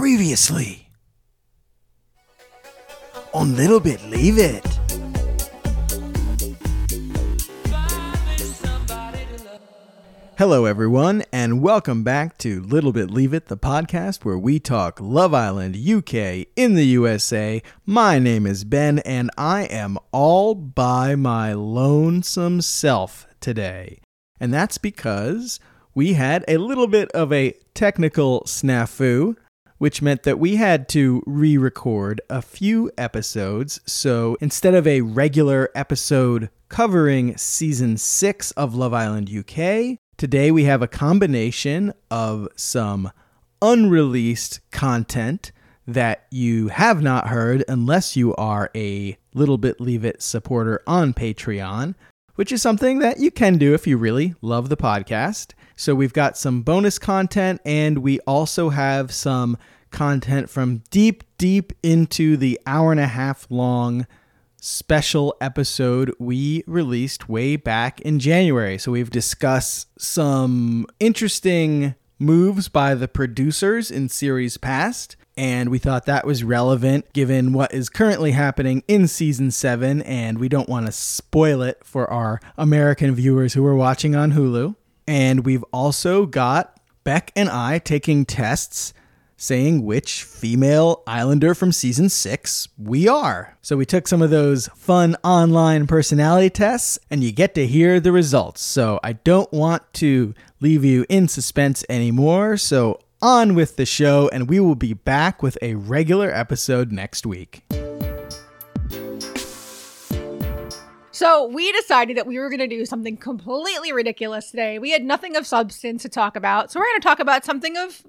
Previously on Little Bit Leave It. Hello, everyone, and welcome back to Little Bit Leave It, the podcast where we talk Love Island UK in the USA. My name is Ben, and I am all by my lonesome self today. And that's because we had a little bit of a technical snafu, which meant that we had to re record a few episodes. So instead of a regular episode covering season six of Love Island UK, today we have a combination of some unreleased content that you have not heard unless you are a little bit leave it supporter on Patreon, which is something that you can do if you really love the podcast. So we've got some bonus content and we also have some content from deep, deep into the hour and a half long special episode we released way back in January. So we've discussed some interesting moves by the producers in series past. And we thought that was relevant given what is currently happening in season seven, and we don't want to spoil it for our American viewers who are watching on Hulu. And we've also got Beck and I taking tests saying which female Islander from season six we are. So we took some of those fun online personality tests and you get to hear the results. So I don't want to leave you in suspense anymore. So on with the show, and we will be back with a regular episode next week. So we decided that we were going to do something completely ridiculous today. We had nothing of substance to talk about. So we're going to talk about something of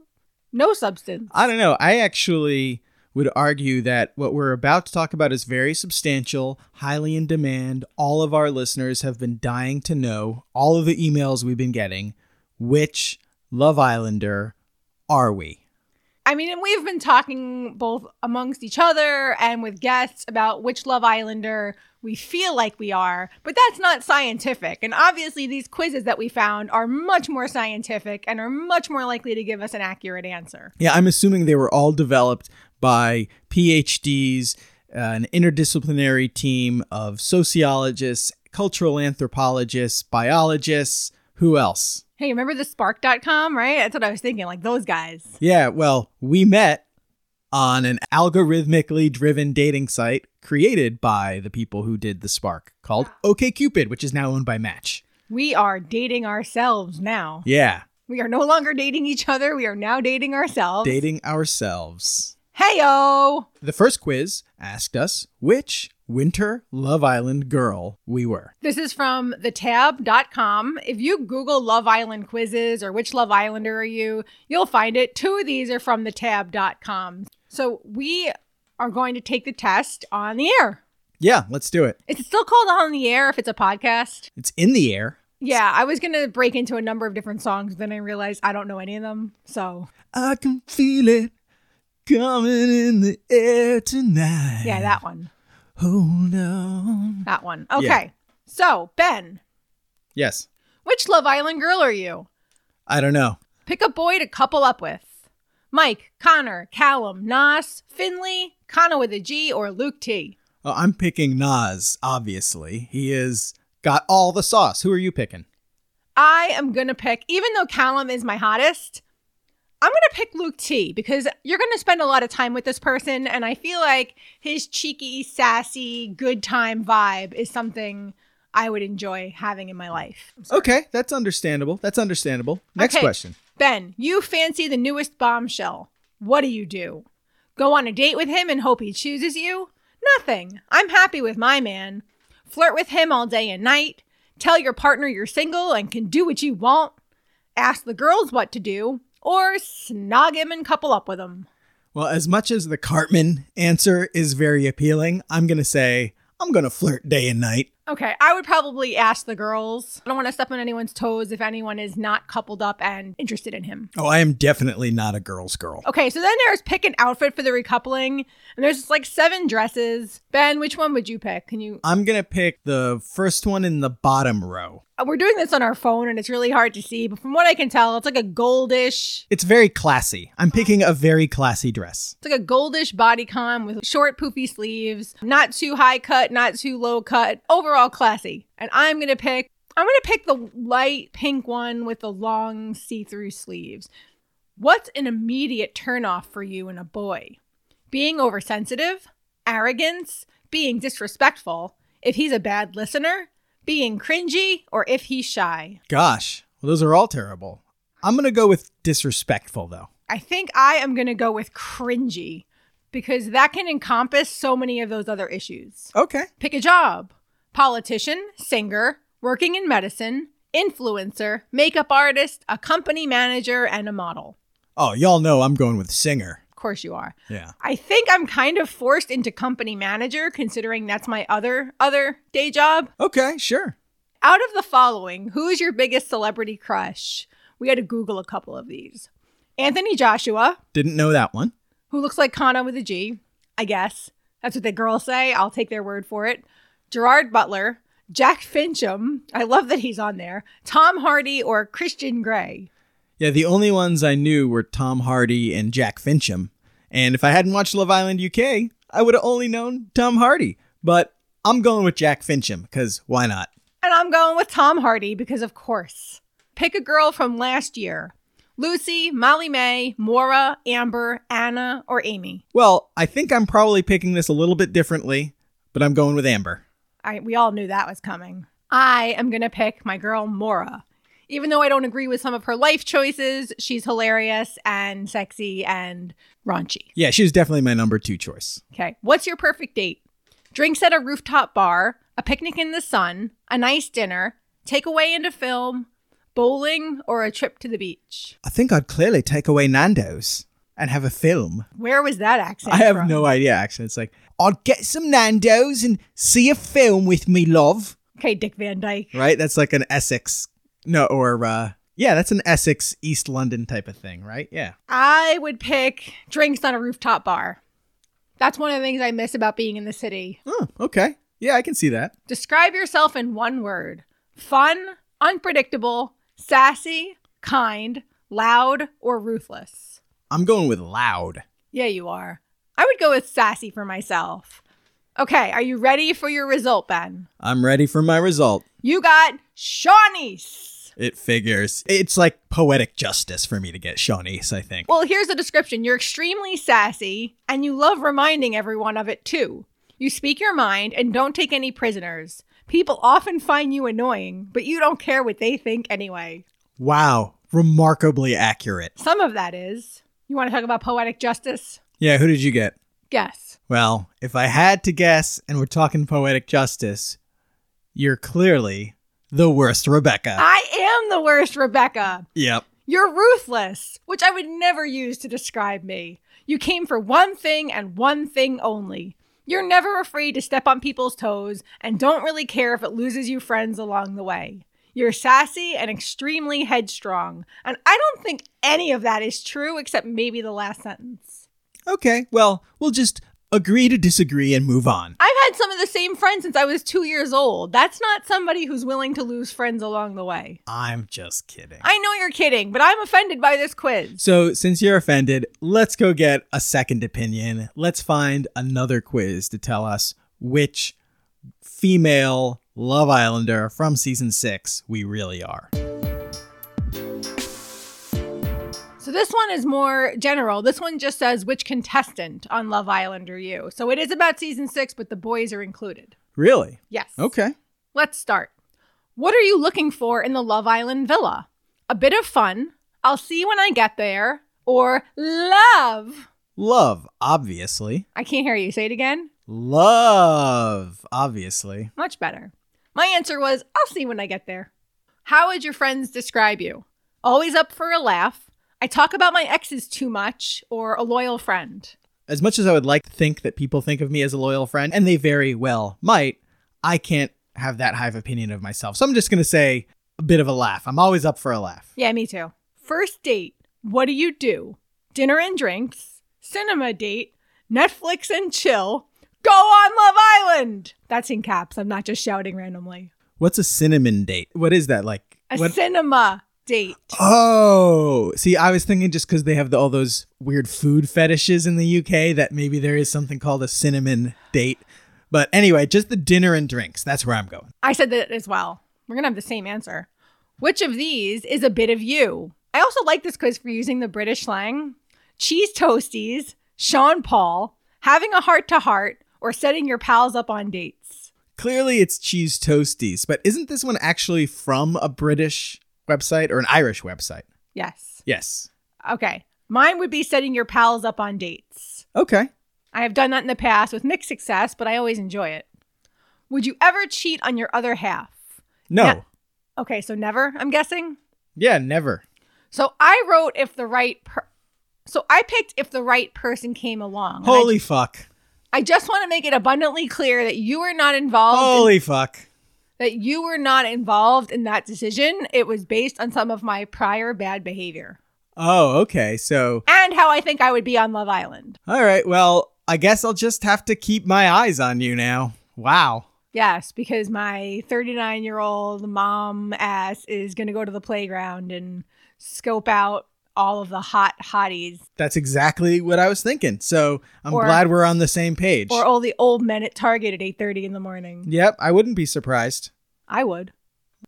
no substance. I don't know. I actually would argue that what we're about to talk about is very substantial, highly in demand. All of our listeners have been dying to know, all of the emails we've been getting, which Love Islander are we? I mean, and we've been talking both amongst each other and with guests about which Love Islander we feel like we are, but that's not scientific. And obviously, these quizzes that we found are much more scientific and are much more likely to give us an accurate answer. Yeah, I'm assuming they were all developed by PhDs, uh, an interdisciplinary team of sociologists, cultural anthropologists, biologists. Who else? Hey, remember the spark.com, right? That's what I was thinking, like those guys. Yeah, well, we met on an algorithmically driven dating site created by the people who did the Spark called OKCupid, which is now owned by Match. We are dating ourselves now. Yeah, We are no longer dating each other. We are now dating ourselves. dating ourselves. Heyo! The first quiz asked us which Winter Love Island girl we were. This is from thetab.com. If you Google Love Island quizzes or which Love Islander are you, you'll find it. Two of these are from thetab.com. So we are going to take the test on the air. Yeah, let's do it. Is it still called on the air if it's a podcast? It's in the air. Yeah, I was going to break into a number of different songs, then I realized I don't know any of them. So, I can feel it coming in the air tonight. yeah, that one. Hold on. That one. Okay. Yeah. So, Ben, Yes. which Love Island girl are you? I don't know. Pick a boy to couple up with. Mike, Connor, Callum, Nas, Finley, Connor with a G, or Luke T. Well, I'm picking Nas, obviously. He is got all the sauce. Who are you picking? I am gonna pick, even though Callum is my hottest, I'm gonna pick Luke T because you're gonna spend a lot of time with this person, and I feel like his cheeky, sassy, good time vibe is something I would enjoy having in my life. Okay, that's understandable. That's understandable. Next Okay. question. Ben, you fancy the newest bombshell. What do you do? Go on a date with him and hope he chooses you? Nothing. I'm happy with my man. Flirt with him all day and night. Tell your partner you're single and can do what you want. Ask the girls what to do. Or snog him and couple up with him. Well, as much as the Cartman answer is very appealing, I'm going to say I'm going to flirt day and night. Okay, I would probably ask the girls. I don't want to step on anyone's toes if anyone is not coupled up and interested in him. Oh, I am definitely not a girl's girl. Okay, so then there's pick an outfit for the recoupling, and there's like seven dresses. Ben, which one would you pick? Can you? I'm going to pick the first one in the bottom row. Uh, We're doing this on our phone, and it's really hard to see, but from what I can tell, it's like a goldish. It's very classy. I'm picking a very classy dress. It's like a goldish bodycon with short, poofy sleeves, not too high cut, not too low cut. Overall, classy. And I'm gonna pick. I'm gonna pick the light pink one with the long see-through sleeves. What's an immediate turnoff for you in a boy? Being oversensitive, arrogance, being disrespectful, if he's a bad listener, being cringy, or if he's shy. Gosh, well, those are all terrible. I'm going to go with disrespectful, though. I think I am going to go with cringy because that can encompass so many of those other issues. Okay. Pick a job politician, singer, working in medicine, influencer, makeup artist, a company manager, and a model. Oh, y'all know I'm going with singer. Of course you are. Yeah. I think I'm kind of forced into company manager considering that's my other other day job. Okay, sure. Out of the following, who is your biggest celebrity crush? We had to Google a couple of these. Anthony Joshua, Didn't know that one. who looks like Connagh with a G, I guess. That's what the girls say. I'll take their word for it. Gerard Butler, Jack Fincham. I love that he's on there. Tom Hardy or Christian Grey. Yeah, the only ones I knew were Tom Hardy and Jack Fincham. And if I hadn't watched Love Island UK, I would have only known Tom Hardy. But I'm going with Jack Fincham, because why not? And I'm going with Tom Hardy because, of course. Pick a girl from last year Lucy, Molly May, Maura, Amber, Anna, or Amy. Well, I think I'm probably picking this a little bit differently, but I'm going with Amber. I, we all knew that was coming. I am going to pick my girl, Maura. Even though I don't agree with some of her life choices, she's hilarious and sexy and raunchy. Yeah, she was definitely my number two choice. Okay. What's your perfect date? Drinks at a rooftop bar, a picnic in the sun, a nice dinner, takeaway into film, bowling, or a trip to the beach. I think I'd clearly take away Nando's and have a film. Where was that accent? I have from? no idea, actually. It's like, I'd get some Nando's and see a film with me, love. Okay, Dick Van Dyke. Right? That's like an Essex, no, or, uh, yeah, that's an Essex, East London type of thing, right? Yeah. I would pick drinks on a rooftop bar. That's one of the things I miss about being in the city. Oh, okay. Yeah, I can see that. Describe yourself in one word fun, unpredictable, sassy, kind, loud, or ruthless. I'm going with loud. Yeah, you are. I would go with sassy for myself. Okay, are you ready for your result, Ben? I'm ready for my result. You got Siânnise. It figures. It's like poetic justice for me to get Siânnise, I think. Well, here's the description you're extremely sassy, and you love reminding everyone of it too. You speak your mind and don't take any prisoners. People often find you annoying, but you don't care what they think anyway. Wow. Remarkably accurate. Some of that is. You want to talk about poetic justice? Yeah, who did you get? Guess. Well, if I had to guess, and we're talking poetic justice, you're clearly the worst Rebecca. I am the worst, Rebecca. yep. You're ruthless, which I would never use to describe me. You came for one thing and one thing only. You're never afraid to step on people's toes and don't really care if it loses you friends along the way. You're sassy and extremely headstrong. And I don't think any of that is true except maybe the last sentence. Okay, well, we'll just agree to disagree and move on. I've had some of the same friends since I was two years old. That's not somebody who's willing to lose friends along the way. I'm just kidding. I know you're kidding, but I'm offended by this quiz. So, since you're offended, let's go get a second opinion. Let's find another quiz to tell us which female Love Islander from season six we really are. So this one is more general. This one just says which contestant on Love Island are you? So it is about season six, but the boys are included. Really? Yes. Okay. Let's start. What are you looking for in the Love Island villa? A bit of fun. I'll see when I get there. Or love. Love, obviously. I can't hear you. Say it again. Love, obviously. Much better. My answer was I'll see when I get there. How would your friends describe you? Always up for a laugh. I talk about my exes too much, or a loyal friend. As much as I would like to think that people think of me as a loyal friend, and they very well might, I can't have that high of opinion of myself. So I'm just going to say a bit of a laugh. I'm always up for a laugh. Yeah, me too. First date. What do you do? Dinner and drinks, cinema date, Netflix and chill, go on Love Island. That's in caps. I'm not just shouting randomly. What's a cinnamon date? What is that like? A what? cinema date. Oh, see, I was thinking just because they have the, all those weird food fetishes in the UK that maybe there is something called a cinnamon date. But anyway, just the dinner and drinks. That's where I'm going. I said that as well. We're going to have the same answer. Which of these is a bit of you? I also like this quiz for using the British slang. Cheese toasties, Sean Paul, having a heart to heart, or setting your pals up on dates. Clearly, it's cheese toasties, but isn't this one actually from a British website or an Irish website? Yes. Yes. Okay. Mine would be setting your pals up on dates. Okay. I have done that in the past with mixed success, but I always enjoy it. Would you ever cheat on your other half? No. Yeah. Okay, so never, I'm guessing. Yeah, never. So I wrote if the right per- So I picked if the right person came along. Holy fuck. I, I just want to make it abundantly clear that you were not involved in- Holy fuck. That you were not involved in that decision. It was based on some of my prior bad behavior Oh, okay. So, and how I think I would be on Love Island. all right. Well, I guess I'll just have to keep my eyes on you now. Wow. Yes, because my 39 year old mom ass is going to go to the playground and scope out all of the hot hotties That's exactly what I was thinking. So, I'm Or- glad we're on the same page. or all the old men at Target at 8:30 in the morning. yep, I wouldn't be surprised. I would.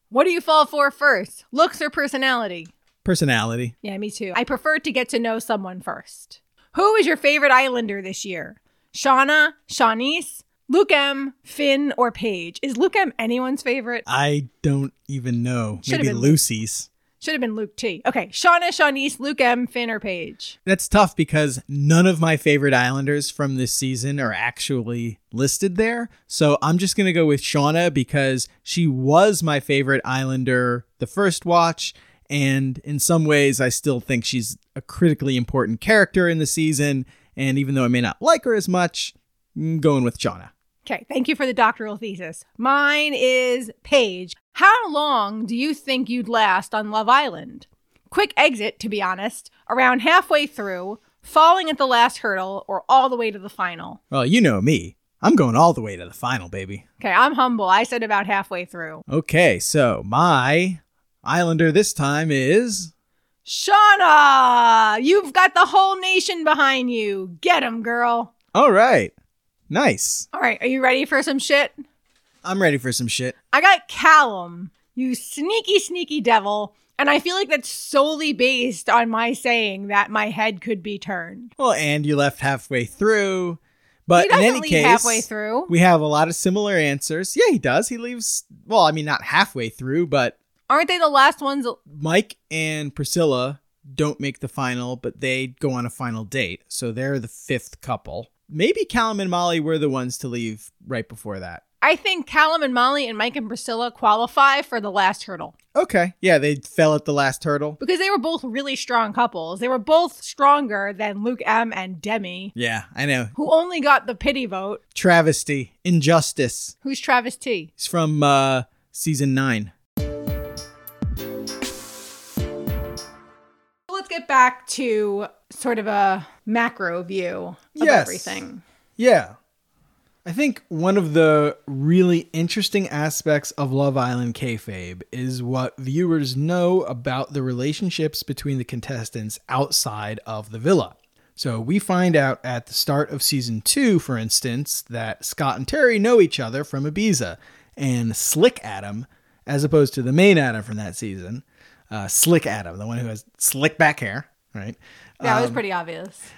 What do you fall for first? Looks or personality? Personality. Yeah, me too. I prefer to get to know someone first. Who is your favorite Islander this year? Shaughna, Siânnise, Luke M, Finn, or Paige? Is Luke M anyone's favorite? I don't even know. Should've Maybe been- Lucy's. Should have been Luke T. Okay, Shaughna, Siânnise, Luke M, Finn, or Paige? That's tough because none of my favorite Islanders from this season are actually listed there. So I'm just going to go with Shaughna because she was my favorite Islander the first watch. And in some ways, I still think she's a critically important character in the season. And even though I may not like her as much, I'm going with Shaughna. Okay, thank you for the doctoral thesis. Mine is Paige. How long do you think you'd last on Love Island? Quick exit, to be honest, around halfway through, falling at the last hurdle, or all the way to the final. Well, you know me. I'm going all the way to the final, baby. Okay, I'm humble. I said about halfway through. Okay, so my Islander this time is Shaughna, you've got the whole nation behind you. Get him, girl. all right. Nice. All right, are you ready for some shit? I'm ready for some shit. I got Callum, you sneaky, sneaky devil. And I feel like that's solely based on my saying that my head could be turned. Well, and you left halfway through. But in any case, halfway through. we have a lot of similar answers. Yeah, he does. He leaves, well, I mean, not halfway through, but Aren't they the last ones? Mike and Priscilla don't make the final, but they go on a final date. So they're the fifth couple. Maybe Callum and Molly were the ones to leave right before that. I think Callum and Molly and Mike and Priscilla qualify for the last hurdle Okay. Yeah, they fell at the last hurdle. because they were both really strong couples. They were both stronger than Luke M and Demi, Yeah, I know. who only got the pity vote. Travesty, injustice. Who's Travis T? It's from uh, season nine. Get back to sort of a macro view of Yes. everything. Yeah. I think one of the really interesting aspects of Love Island kayfabe is what viewers know about the relationships between the contestants outside of the villa. So we find out at the start of season two, for instance, that Scott and Terry know each other from Ibiza, and Slick Adam, as opposed to the main Adam from that season, uh, Slick Adam, the one who has slick back hair, right? Yeah, it was pretty obvious.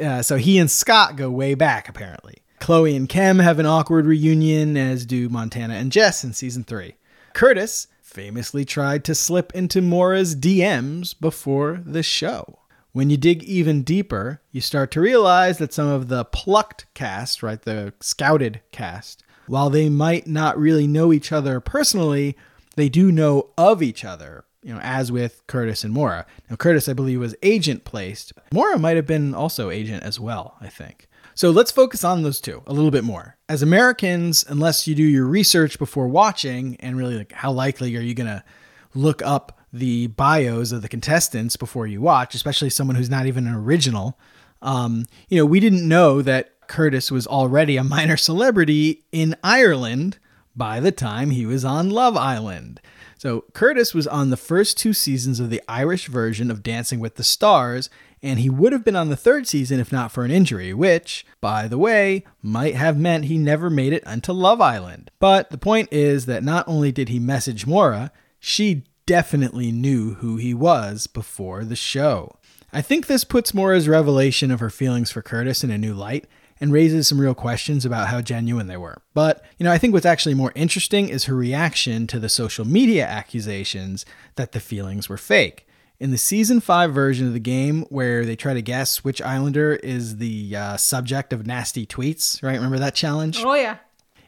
Uh, so he and Scott go way back, apparently. Chloe and Kem have an awkward reunion, as do Montana and Jess in season three. Curtis famously tried to slip into Maura's DMs before the show. When you dig even deeper, you start to realize that some of the plucked cast, right, the scouted cast, while they might not really know each other personally, they do know of each other, you know, as with Curtis and Maura. Now, Curtis, I believe, was agent placed. Maura might have been also agent as well, I think. So let's focus on those two a little bit more. As Americans, unless you do your research before watching, and really like how likely are you going to look up the bios of the contestants before you watch, especially someone who's not even an original. Um, you know, we didn't know that Curtis was already a minor celebrity in Ireland by the time he was on Love Island. So Curtis was on the first two seasons of the Irish version of Dancing with the Stars, and he would have been on the third season if not for an injury, which, by the way, might have meant he never made it onto Love Island. But the point is that not only did he message Maura, she definitely knew who he was before the show. I think this puts Maura's revelation of her feelings for Curtis in a new light and raises some real questions about how genuine they were. But, you know, I think what's actually more interesting is her reaction to the social media accusations that the feelings were fake. In the season 5 version of the game, where they try to guess which Islander is the uh, subject of nasty tweets, right? Remember that challenge? Oh, yeah.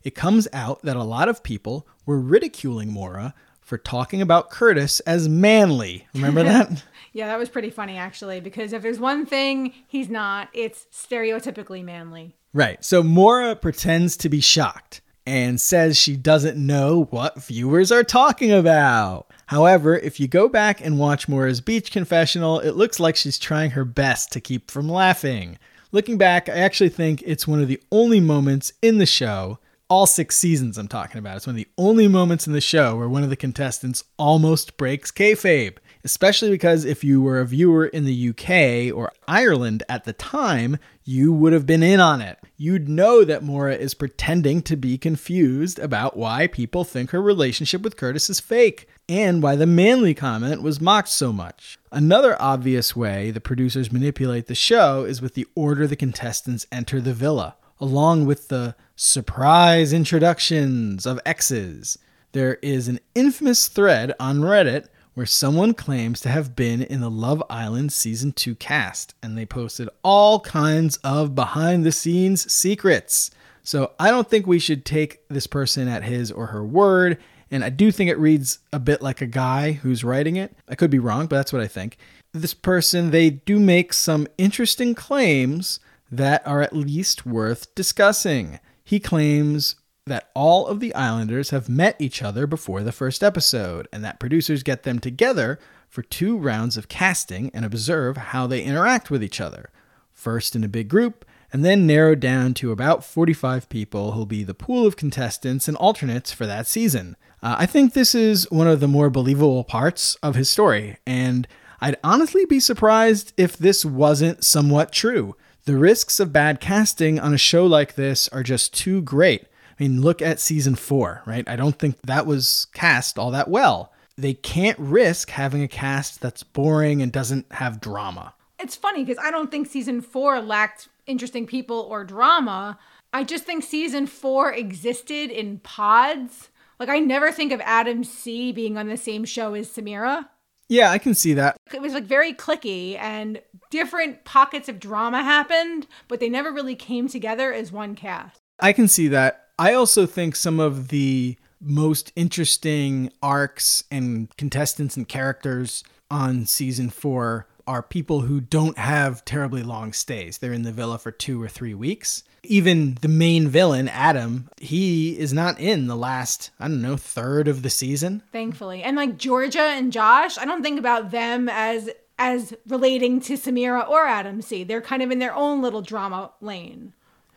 It comes out that a lot of people were ridiculing Maura for talking about Curtis as manly. Remember that? Yeah, that was pretty funny actually, because if there's one thing he's not, it's stereotypically manly. Right. So Maura pretends to be shocked and says she doesn't know what viewers are talking about. However, if you go back and watch Maura's beach confessional, it looks like she's trying her best to keep from laughing. Looking back, I actually think it's one of the only moments in the show all six seasons I'm talking about. It's one of the only moments in the show where one of the contestants almost breaks kayfabe. Especially because if you were a viewer in the UK or Ireland at the time, you would have been in on it. You'd know that Maura is pretending to be confused about why people think her relationship with Curtis is fake and why the manly comment was mocked so much. Another obvious way the producers manipulate the show is with the order the contestants enter the villa along with the surprise introductions of exes. There is an infamous thread on Reddit where someone claims to have been in the Love Island season 2 cast, and they posted all kinds of behind the scenes secrets. So I don't think we should take this person at his or her word, and I do think it reads a bit like a guy who's writing it. I could be wrong, but that's what I think. This person, they do make some interesting claims that are at least worth discussing. He claims that all of the Islanders have met each other before the first episode, and that producers get them together for two rounds of casting and observe how they interact with each other. First in a big group, and then narrowed down to about 45 people who'll be the pool of contestants and alternates for that season. Uh, I think this is one of the more believable parts of his story, and I'd honestly be surprised if this wasn't somewhat true. The risks of bad casting on a show like this are just too great. I mean, look at season four, right? I don't think that was cast all that well. They can't risk having a cast that's boring and doesn't have drama. It's funny because I don't think season four lacked interesting people or drama. I just think season four existed in pods. Like, I never think of Adam C being on the same show as Samira. Yeah, I can see that. It was like very clicky and different pockets of drama happened, but they never really came together as one cast. I can see that. I also think some of the most interesting arcs and contestants and characters on season four are people who don't have terribly long stays. They're in the villa for two or three weeks. Even the main villain, Adam, he is not in the last, I don't know, third of the season. Thankfully. And like Georgia and Josh, I don't think about them as as relating to Samira or Adam C. They're kind of in their own little drama lane.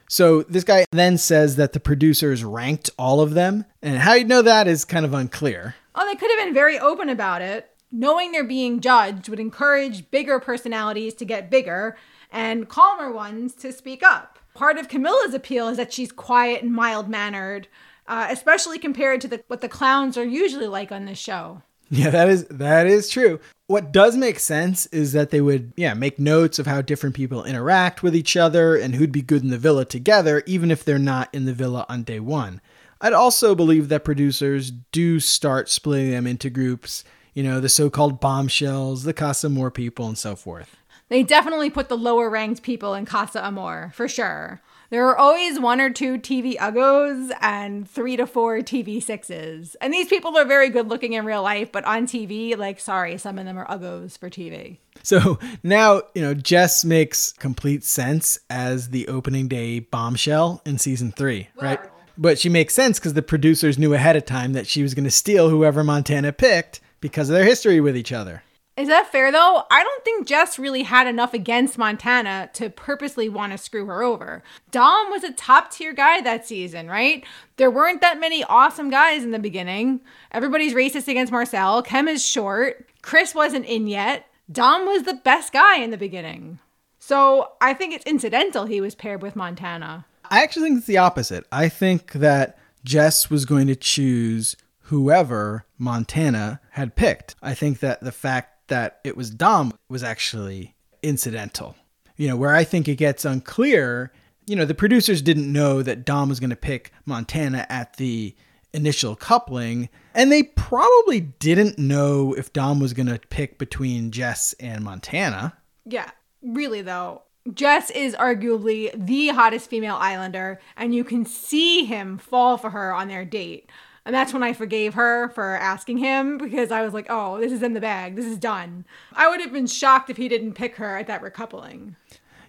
So this guy then says that the producers ranked all of them, and how you know that is kind of unclear. Oh, they could have been very open about it knowing they're being judged would encourage bigger personalities to get bigger and calmer ones to speak up. Part of Camilla's appeal is that she's quiet and mild mannered, uh, especially compared to the, what the clowns are usually like on this show. Yeah, that is that is true. What does make sense is that they would, yeah, make notes of how different people interact with each other and who'd be good in the villa together, even if they're not in the villa on day one. I'd also believe that producers do start splitting them into groups you know, the so called bombshells, the Casa Amor people, and so forth. They definitely put the lower ranked people in Casa Amor, for sure. There are always one or two TV uggos and three to four TV sixes. And these people are very good looking in real life, but on TV, like, sorry, some of them are uggos for TV. So now, you know, Jess makes complete sense as the opening day bombshell in season three, right? But she makes sense because the producers knew ahead of time that she was going to steal whoever Montana picked because of their history with each other. Is that fair though? I don't think Jess really had enough against Montana to purposely want to screw her over. Dom was a top tier guy that season, right? There weren't that many awesome guys in the beginning. Everybody's racist against Marcel. Kem is short. Chris wasn't in yet. Dom was the best guy in the beginning. So I think it's incidental he was paired with Montana. I actually think it's the opposite. I think that Jess was going to choose whoever Montana had picked. I think that the fact that it was Dom was actually incidental. You know, where I think it gets unclear, you know, the producers didn't know that Dom was going to pick Montana at the initial coupling, and they probably didn't know if Dom was going to pick between Jess and Montana. Yeah, really though. Jess is arguably the hottest female islander, and you can see him fall for her on their date. And that's when I forgave her for asking him because I was like, oh, this is in the bag. This is done. I would have been shocked if he didn't pick her at that recoupling.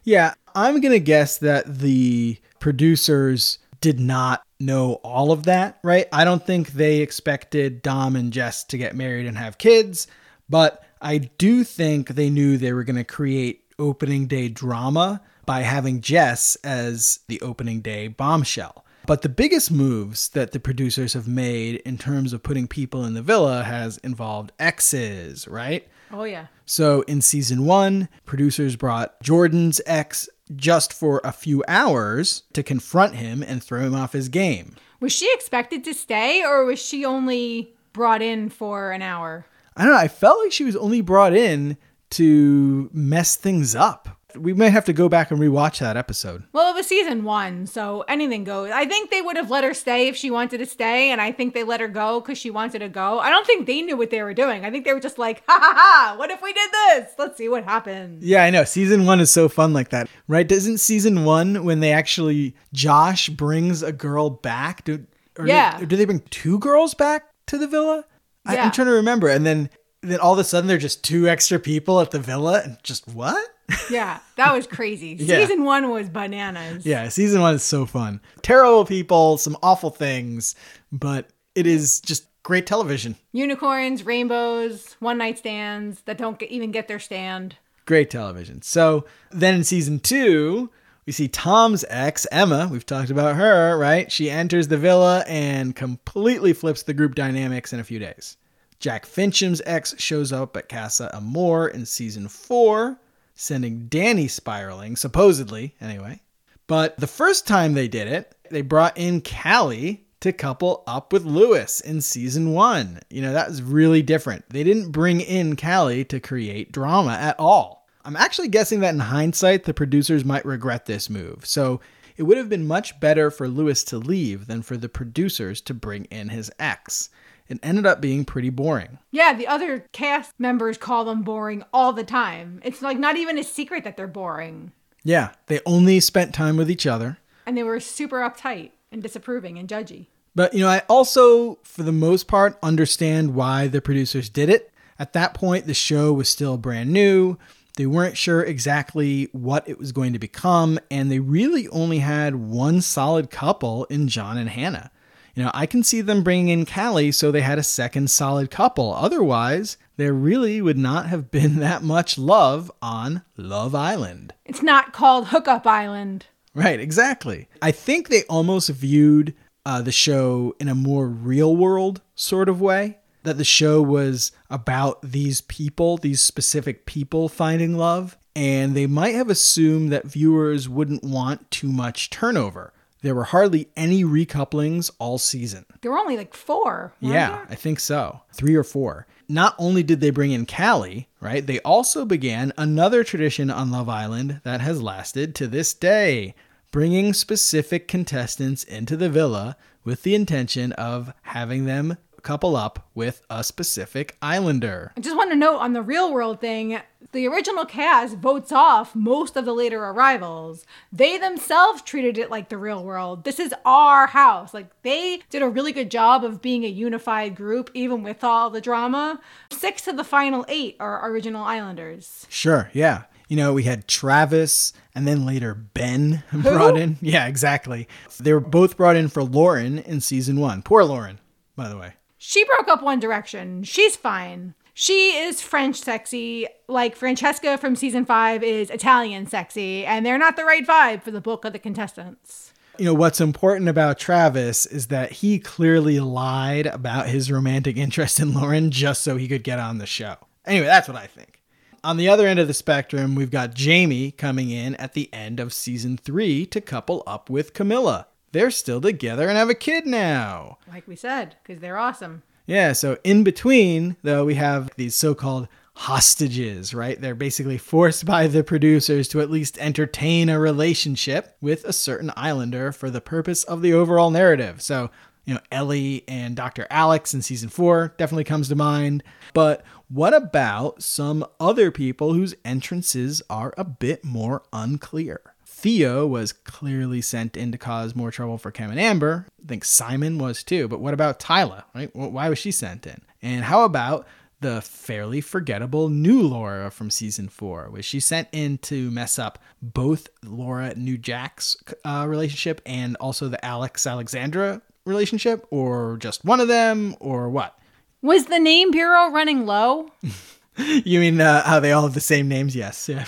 Yeah, I'm going to guess that the producers did not know all of that, right? I don't think they expected Dom and Jess to get married and have kids, but I do think they knew they were going to create opening day drama by having Jess as the opening day bombshell. But the biggest moves that the producers have made in terms of putting people in the villa has involved exes, right? Oh, yeah. So in season one, producers brought Jordan's ex just for a few hours to confront him and throw him off his game. Was she expected to stay or was she only brought in for an hour? I don't know. I felt like she was only brought in to mess things up we may have to go back and rewatch that episode. Well, it was season one, so anything goes. I think they would have let her stay if she wanted to stay, and I think they let her go because she wanted to go. I don't think they knew what they were doing. I think they were just like, ha ha ha, what if we did this? Let's see what happens. Yeah, I know. Season one is so fun like that, right? Doesn't season one, when they actually, Josh brings a girl back? Do, yeah. Do, do, they bring two girls back to the villa? Yeah. I, I'm trying to remember. And then, then all of a sudden, they're just two extra people at the villa, and just what? Yeah, that was crazy. yeah. Season one was bananas. Yeah, season one is so fun. Terrible people, some awful things, but it is just great television. Unicorns, rainbows, one night stands that don't get, even get their stand. Great television. So then in season two, we see Tom's ex, Emma. We've talked about her, right? She enters the villa and completely flips the group dynamics in a few days. Jack Fincham's ex shows up at Casa Amor in season four sending Dani spiraling, supposedly, anyway. But the first time they did it, they brought in Callie to couple up with Lewis in season one. You know, that was really different. They didn't bring in Callie to create drama at all. I'm actually guessing that in hindsight, the producers might regret this move. So it would have been much better for Lewis to leave than for the producers to bring in his ex it ended up being pretty boring. Yeah, the other cast members call them boring all the time. It's like not even a secret that they're boring. Yeah, they only spent time with each other. And they were super uptight and disapproving and judgy. But, you know, I also, for the most part, understand why the producers did it. At that point, the show was still brand new. They weren't sure exactly what it was going to become, and they really only had one solid couple in John and Hannah. You know, I can see them bringing in Callie so they had a second solid couple. Otherwise, there really would not have been that much love on Love Island. It's not called Hookup Island. Right, exactly. I think they almost viewed uh, the show in a more real world sort of way. That the show was about these people, these specific people finding love, and they might have assumed that viewers wouldn't want too much turnover. There were hardly any recouplings all season. There were only like four. Yeah, there? I think so. Three or four. Not only did they bring in Callie, right, they also began another tradition on Love Island that has lasted to this day, bringing specific contestants into the villa with the intention of having them couple up with a specific islander. I just want to note on the real world thing, the original cast votes off most of the later arrivals. They themselves treated it like the real world. This is our house. Like they did a really good job of being a unified group, even with all the drama. Six of the final eight are original Islanders. Sure, yeah. You know, we had Travis and then later Ben brought in. Yeah, exactly. They were both brought in for Lauren in season one. Poor Lauren, by the way. She broke up One Direction. She's fine. She is French sexy, like Francesca from season five is Italian sexy, and they're not the right vibe for the book of the contestants. You know, what's important about Travis is that he clearly lied about his romantic interest in Lauren just so he could get on the show. Anyway, that's what I think. On the other end of the spectrum, we've got Jamie coming in at the end of season three to couple up with Camilla. They're still together and have a kid now. Like we said, because they're awesome. Yeah, so in between, though, we have these so called hostages, right? They're basically forced by the producers to at least entertain a relationship with a certain islander for the purpose of the overall narrative. So, you know, Ellie and Dr. Alex in season four definitely comes to mind. But what about some other people whose entrances are a bit more unclear? Theo was clearly sent in to cause more trouble for Cam and Amber. I think Simon was too. But what about Tyla? Right? Why was she sent in? And how about the fairly forgettable new Laura from season four? Was she sent in to mess up both Laura New Jack's uh, relationship and also the Alex Alexandra relationship, or just one of them, or what? Was the name bureau running low? you mean uh, how they all have the same names? Yes. Yeah.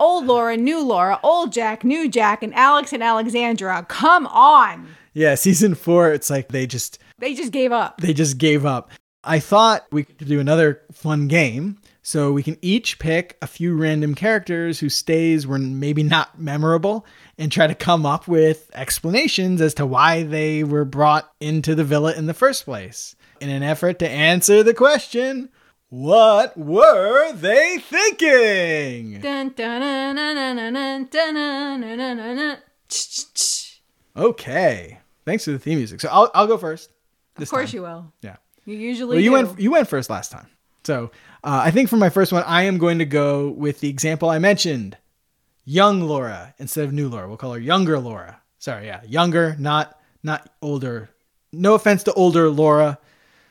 Old Laura, new Laura, old Jack, new Jack, and Alex and Alexandra. Come on. Yeah, season four, it's like they just they just gave up. They just gave up. I thought we could do another fun game. So we can each pick a few random characters whose stays were maybe not memorable and try to come up with explanations as to why they were brought into the villa in the first place in an effort to answer the question what were they thinking? Okay. Thanks for the theme music. So I'll, I'll go first. Of course time. you will. Yeah. You usually well, you do. went you went first last time. So uh, I think for my first one, I am going to go with the example I mentioned, young Laura instead of new Laura. We'll call her younger Laura. Sorry, yeah, younger, not not older. No offense to older Laura.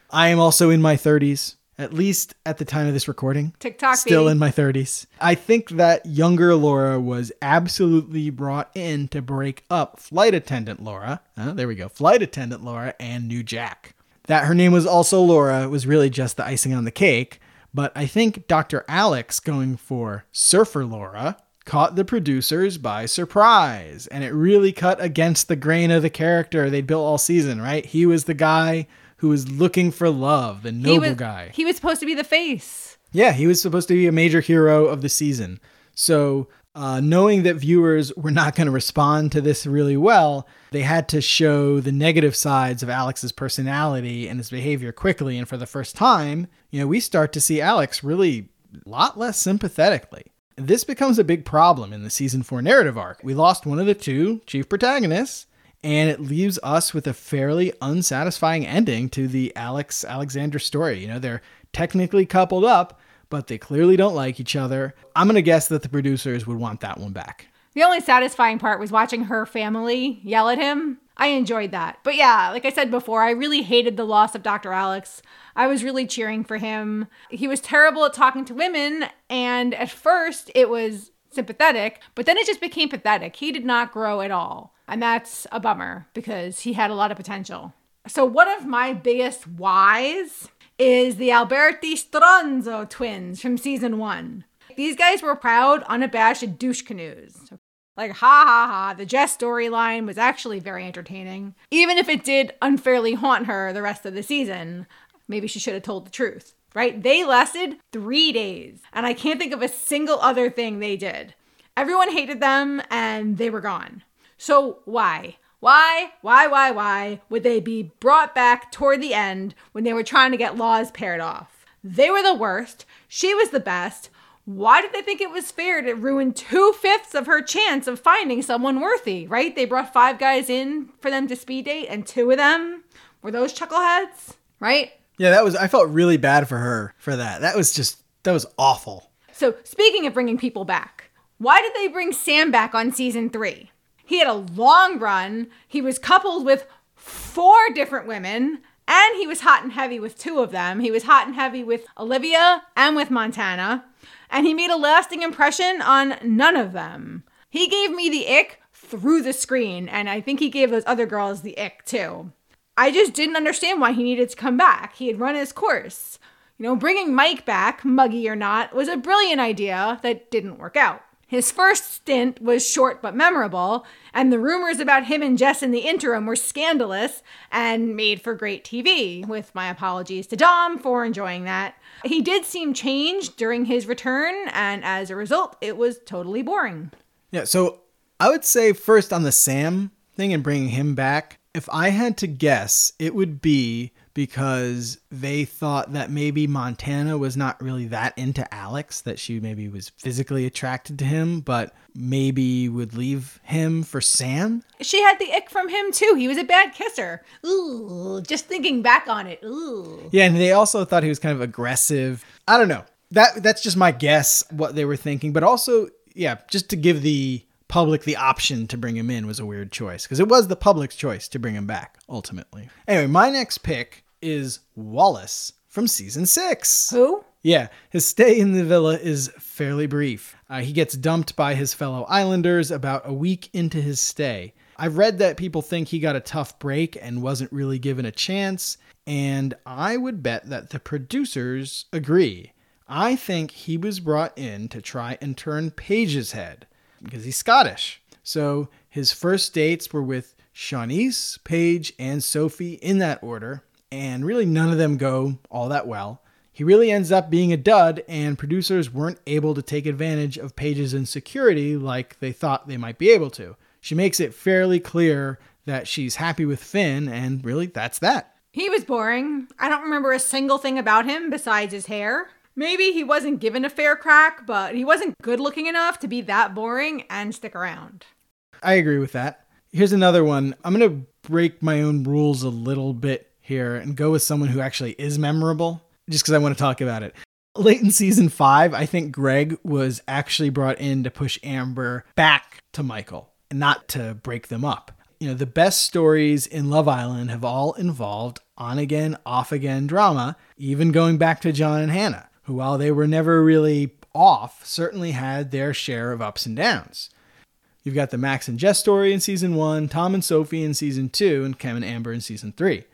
I am also in my 30s, at least at the time of this recording. TikTok. Still baby. in my 30s. I think that younger Laura was absolutely brought in to break up flight attendant Laura. Uh, there we go. Flight attendant Laura and new Jack. That her name was also Laura was really just the icing on the cake. But I think Dr. Alex going for Surfer Laura caught the producers by surprise. And it really cut against the grain of the character they'd built all season, right? He was the guy who was looking for love, the noble he was, guy. He was supposed to be the face. Yeah, he was supposed to be a major hero of the season. So, uh, knowing that viewers were not going to respond to this really well, they had to show the negative sides of Alex's personality and his behavior quickly. And for the first time, you know, we start to see Alex really a lot less sympathetically. This becomes a big problem in the season four narrative arc. We lost one of the two chief protagonists, and it leaves us with a fairly unsatisfying ending to the Alex Alexander story. You know, they're technically coupled up, but they clearly don't like each other. I'm going to guess that the producers would want that one back. The only satisfying part was watching her family yell at him. I enjoyed that. But yeah, like I said before, I really hated the loss of Dr. Alex. I was really cheering for him. He was terrible at talking to women, and at first it was sympathetic, but then it just became pathetic. He did not grow at all. And that's a bummer because he had a lot of potential. So, one of my biggest whys is the Alberti Stronzo twins from season one. These guys were proud, unabashed douche canoes. Like, ha ha ha, the Jess storyline was actually very entertaining. Even if it did unfairly haunt her the rest of the season, maybe she should have told the truth, right? They lasted three days, and I can't think of a single other thing they did. Everyone hated them, and they were gone. So, why? Why, why, why, why would they be brought back toward the end when they were trying to get laws paired off? They were the worst. She was the best. Why did they think it was fair to ruin two fifths of her chance of finding someone worthy, right? They brought five guys in for them to speed date, and two of them were those chuckleheads, right? Yeah, that was I felt really bad for her for that. That was just that was awful. So, speaking of bringing people back, why did they bring Sam back on season three? He had a long run. He was coupled with four different women, and he was hot and heavy with two of them. He was hot and heavy with Olivia and with Montana, and he made a lasting impression on none of them. He gave me the ick through the screen, and I think he gave those other girls the ick too. I just didn't understand why he needed to come back. He had run his course. You know, bringing Mike back, muggy or not, was a brilliant idea that didn't work out. His first stint was short but memorable, and the rumors about him and Jess in the interim were scandalous and made for great TV, with my apologies to Dom for enjoying that. He did seem changed during his return, and as a result, it was totally boring. Yeah, so I would say first on the Sam thing and bringing him back, if I had to guess, it would be because they thought that maybe Montana was not really that into Alex, that she maybe was physically attracted to him, but maybe would leave him for Sam. She had the ick from him too. He was a bad kisser. Ooh, just thinking back on it. Ooh. Yeah, and they also thought he was kind of aggressive. I don't know. That that's just my guess what they were thinking, but also yeah, just to give the public the option to bring him in was a weird choice because it was the public's choice to bring him back ultimately. Anyway, my next pick is Wallace from season six. Who? Yeah, his stay in the villa is fairly brief. Uh, he gets dumped by his fellow islanders about a week into his stay. I've read that people think he got a tough break and wasn't really given a chance, and I would bet that the producers agree. I think he was brought in to try and turn Paige's head because he's Scottish. So his first dates were with Siânnise, Paige, and Sophie in that order, and really none of them go all that well. He really ends up being a dud, and producers weren't able to take advantage of Paige's insecurity like they thought they might be able to. She makes it fairly clear that she's happy with Finn, and really, that's that. He was boring. I don't remember a single thing about him besides his hair. Maybe he wasn't given a fair crack, but he wasn't good looking enough to be that boring and stick around. I agree with that. Here's another one. I'm going to break my own rules a little bit here and go with someone who actually is memorable, just because I want to talk about it. Late in season five, I think Greg was actually brought in to push Amber back to Michael and not to break them up. You know, the best stories in Love Island have all involved on again, off again drama, even going back to John and Hannah, who, while they were never really off, certainly had their share of ups and downs. You've got the Max and Jess story in season one, Tom and Sophie in season two, and Kem and Amber in season three.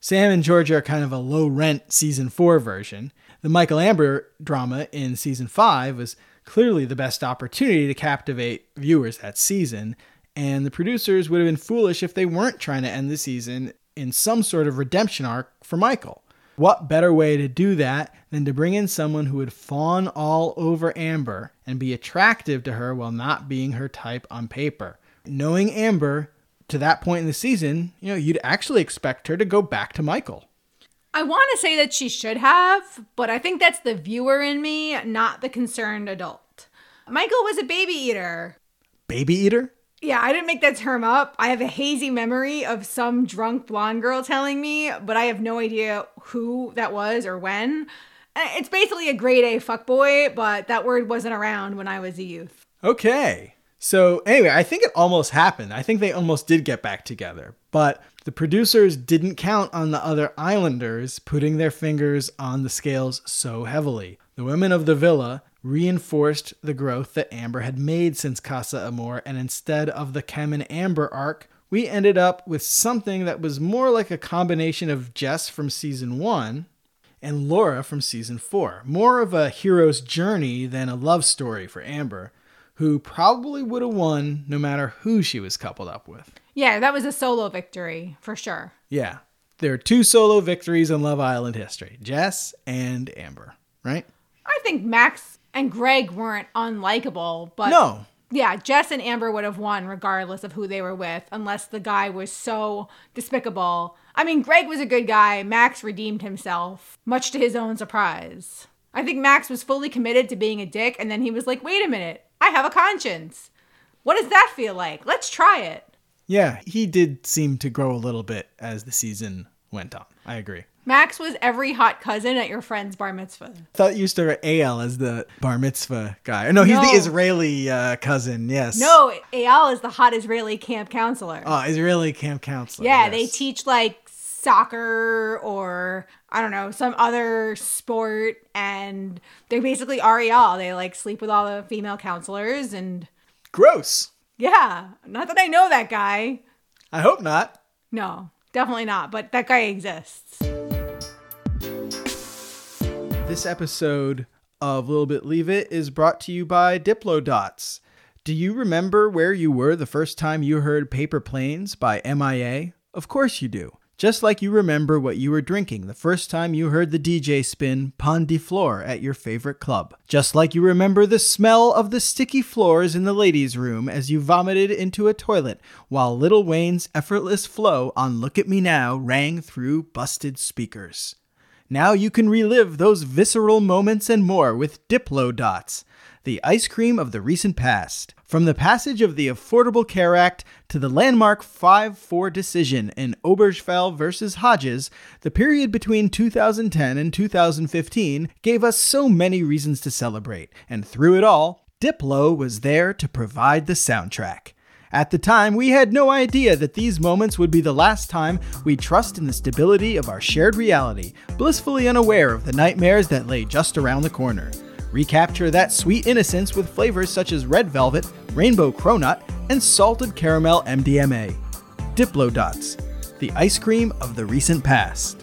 Sam and Georgia are kind of a low rent season four version. The Michael Amber drama in season five was clearly the best opportunity to captivate viewers that season, and the producers would have been foolish if they weren't trying to end the season in some sort of redemption arc for Michael. What better way to do that than to bring in someone who would fawn all over Amber and be attractive to her while not being her type on paper? Knowing Amber, to that point in the season, you know, you'd actually expect her to go back to Michael. I want to say that she should have, but I think that's the viewer in me, not the concerned adult. Michael was a baby eater. Baby eater? Yeah, I didn't make that term up. I have a hazy memory of some drunk blonde girl telling me, but I have no idea who that was or when. Uh, It's basically a grade A fuckboy, but that word wasn't around when I was a youth. Okay. So, anyway, I think it almost happened. I think they almost did get back together. But the producers didn't count on the other islanders putting their fingers on the scales so heavily. The women of the villa reinforced the growth that Amber had made since Casa Amor, and instead of the Kem and Amber arc, we ended up with something that was more like a combination of Jess from season one and Laura from season four. More of a hero's journey than a love story for Amber, who probably would have won no matter who she was coupled up with. Yeah, that was a solo victory for sure. Yeah, there are two solo victories in Love Island history Jess and Amber, right? I think Max and Greg weren't unlikable, but No. yeah, Jess and Amber would have won regardless of who they were with, unless the guy was so despicable. I mean, Greg was a good guy. Max redeemed himself, much to his own surprise. I think Max was fully committed to being a dick, and then he was like, wait a minute, I have a conscience. What does that feel like? Let's try it. Yeah, he did seem to grow a little bit as the season went on. I agree. Max was every hot cousin at your friend's bar mitzvah. I thought you started Eyal as the bar mitzvah guy. No, he's the Israeli uh, cousin. Yes. No, Eyal is the hot Israeli camp counselor. Oh, Israeli camp counselor. yeah, yes. they teach like soccer or I don't know, some other sport and they're basically Ariel. They like sleep with all the female counselors and Gross. yeah, not that I know that guy. I hope not. No, definitely not, but that guy exists. This episode of Little Bit Leave It is brought to you by Diplo Dots. Do you remember where you were the first time you heard Paper Planes by MIA? Of course you do. Just like you remember what you were drinking the first time you heard the DJ spin Pon de Floor at your favorite club. Just like you remember the smell of the sticky floors in the ladies' room as you vomited into a toilet while Lil Wayne's effortless flow on Look at Me Now rang through busted speakers. Now you can relive those visceral moments and more with Diplo Dots, the ice cream of the recent past. From the passage of the Affordable Care Act to the landmark 5 4 decision in Obergefell versus Hodges, the period between 2010 and 2015 gave us so many reasons to celebrate, and through it all, Diplo was there to provide the soundtrack. At the time, we had no idea that these moments would be the last time we trust in the stability of our shared reality, blissfully unaware of the nightmares that lay just around the corner. Recapture that sweet innocence with flavors such as red velvet, rainbow cronut, and salted caramel MDMA. Diplo Dots, the ice cream of the recent past.